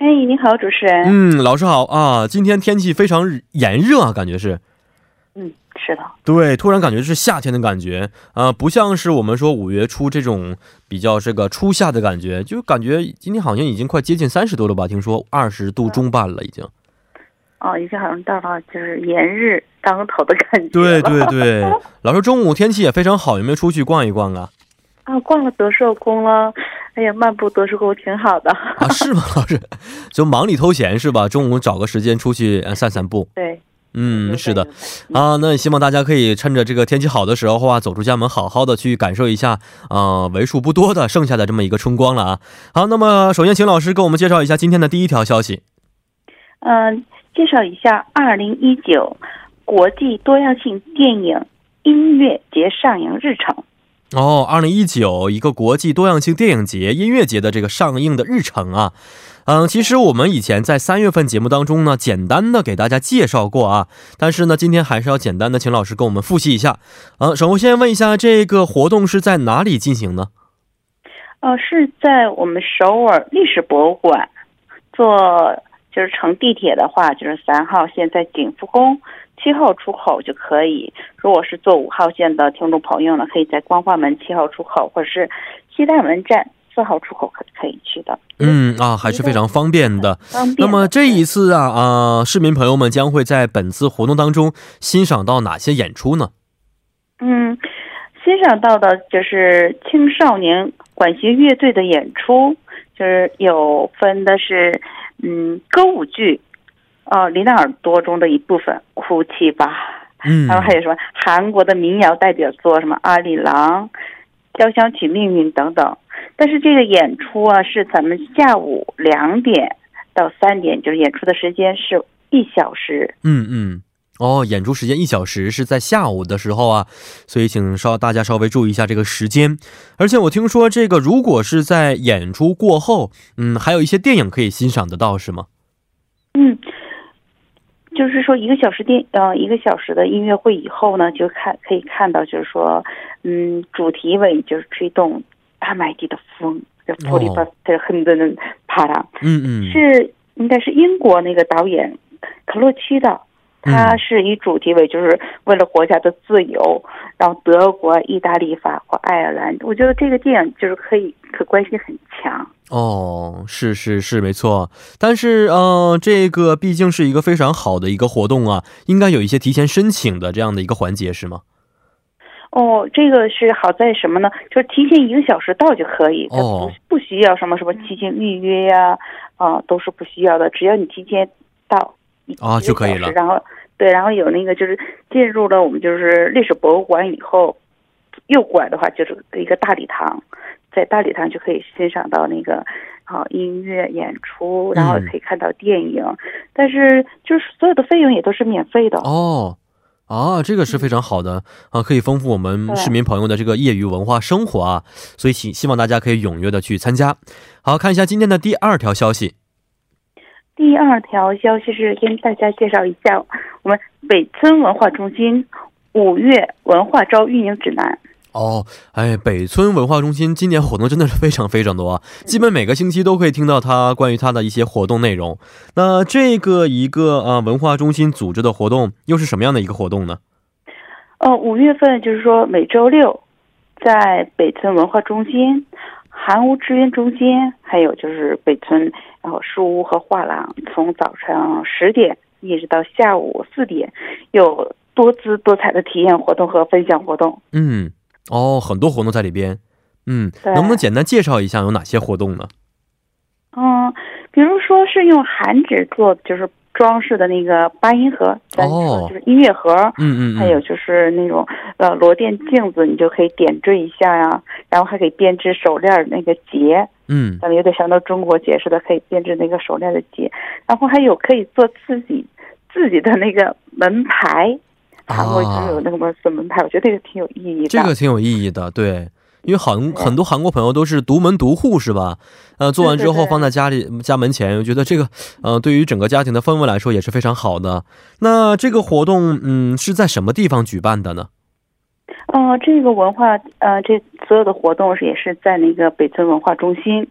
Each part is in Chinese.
哎，你好，主持人。嗯，老师好啊。今天天气非常炎热啊，感觉是。嗯，是的。对，突然感觉是夏天的感觉啊，不像是我们说五月初这种比较这个初夏的感觉，就感觉今天好像已经快接近三十度了吧？听说二十度中半了已经。哦，已经好像到了就是炎日当头的感觉。对 对对，老师中午天气也非常好，有没有出去逛一逛啊？啊，逛了德寿宫了。哎呀，漫步德寿宫挺好的啊？是吗，老师？就忙里偷闲是吧？中午找个时间出去散散步。对。嗯，是的，啊，那希望大家可以趁着这个天气好的时候啊，走出家门，好好的去感受一下，啊，为数不多的剩下的这么一个春光了啊。好，那么首先请老师给我们介绍一下今天的第一条消息。嗯，介绍一下二零一九国际多样性电影音乐节上映日程。哦，二零一九一个国际多样性电影节音乐节的这个上映的日程啊。嗯，其实我们以前在三月份节目当中呢，简单的给大家介绍过啊，但是呢，今天还是要简单的请老师跟我们复习一下。呃，首先问一下，这个活动是在哪里进行呢？呃，是在我们首尔历史博物馆，坐就是乘地铁的话，就是三号线在景福宫七号出口就可以。如果是坐五号线的听众朋友呢，可以在光化门七号出口，或者是西大门站。四号出口可可以去的，嗯啊，还是非常方便的。那么这一次啊啊，市民朋友们将会在本次活动当中欣赏到哪些演出呢？嗯，欣赏到的就是青少年管弦乐队的演出，就是有分的是嗯歌舞剧，哦《林纳尔多》中的一部分，哭泣吧，嗯，然后还有什么韩国的民谣代表作，什么阿里郎。交响曲命运等等，但是这个演出啊是咱们下午两点到三点，就是演出的时间是一小时。嗯嗯，哦，演出时间一小时是在下午的时候啊，所以请稍大家稍微注意一下这个时间。而且我听说这个如果是在演出过后，嗯，还有一些电影可以欣赏得到，是吗？嗯。就是说，一个小时电呃，一个小时的音乐会以后呢，就看可以看到，就是说，嗯，主题为就是吹动大麦地的风，叫《普里巴特亨德的帕拉》，嗯嗯，是应该是英国那个导演克洛奇的。它是以主题为，就是为了国家的自由，然后德国、意大利、法国、爱尔兰，我觉得这个电影就是可以可关系很强。哦，是是是，没错。但是，呃，这个毕竟是一个非常好的一个活动啊，应该有一些提前申请的这样的一个环节，是吗？哦，这个是好在什么呢？就是提前一个小时到就可以，不不需要什么什么提前预约呀，啊，都是不需要的，只要你提前到。啊，就可以了。然后，对，然后有那个就是进入了我们就是历史博物馆以后，右拐的话就是一个大礼堂，在大礼堂就可以欣赏到那个啊音乐演出，然后可以看到电影。但是就是所有的费用也都是免费的哦。啊，这个是非常好的啊，可以丰富我们市民朋友的这个业余文化生活啊。所以希希望大家可以踊跃的去参加。好看一下今天的第二条消息。第二条消息是跟大家介绍一下我们北村文化中心五月文化招运营指南。哦，哎，北村文化中心今年活动真的是非常非常多啊，基本每个星期都可以听到它关于它的一些活动内容。那这个一个啊文化中心组织的活动又是什么样的一个活动呢？哦，五月份就是说每周六在北村文化中心。韩屋支援中心，还有就是北村，然后书屋和画廊，从早上十点一直到下午四点，有多姿多彩的体验活动和分享活动。嗯，哦，很多活动在里边。嗯，能不能简单介绍一下有哪些活动呢？嗯，比如说是用韩纸做，就是。装饰的那个八音盒，哦，就是音乐盒，嗯嗯，还有就是那种呃罗钿镜子，你就可以点缀一下呀，然后还可以编织手链那个结，嗯，咱们有点像到中国结似的，可以编织那个手链的结，然后还有可以做自己自己的那个门牌，韩国啊就有那个门门牌，我觉得这个挺有意义的。这个挺有意义的，对，因为很很多韩国朋友都是独门独户，是吧？呃，做完之后放在家里家门前，我觉得这个呃，对于整个家庭的氛围来说也是非常好的。那这个活动，嗯，是在什么地方举办的呢？呃，这个文化呃，这所有的活动是也是在那个北村文化中心。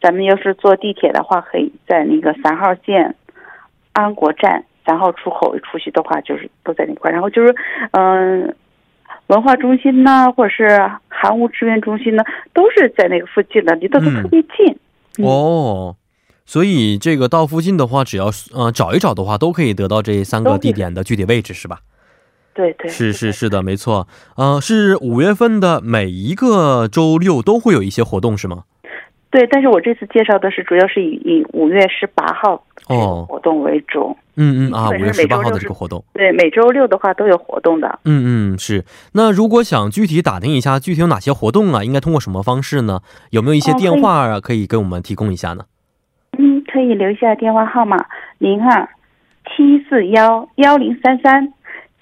咱们要是坐地铁的话，可以在那个三号线安国站三号出口出去的话，就是都在那块儿。然后就是嗯、文化中心呢，或者是韩屋志愿中心呢，都是在那个附近的，离得都嗯特别近。嗯哦，所以这个到附近的话，只要呃找一找的话，都可以得到这三个地点的具体位置，是吧？对对，是是是的，没错。呃，是五月份的每一个周六都会有一些活动，是吗？对。但是我这次介绍的是主要是以以五月十八号这个哦活动为主。嗯嗯啊，五月十八号的这个活动。对，每周六的话都有活动的。嗯嗯，是。那如果想具体打听一下具体有哪些活动啊，应该通过什么方式呢？有没有一些哦电话啊，可以给我们提供一下呢？嗯，可以留下电话号码零二七四幺幺零三三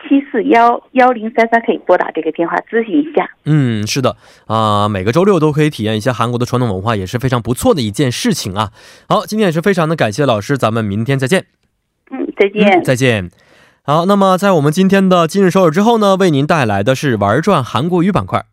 七四幺幺零三三，可以拨打这个电话咨询一下。嗯，是的啊、每个周六都可以体验一下韩国的传统文化，也是非常不错的一件事情啊。好，今天也是非常的感谢老师，咱们明天再见。嗯，再见。嗯，再见。好，那么在我们今天的今日首尔之后呢，为您带来的是玩转韩国语板块。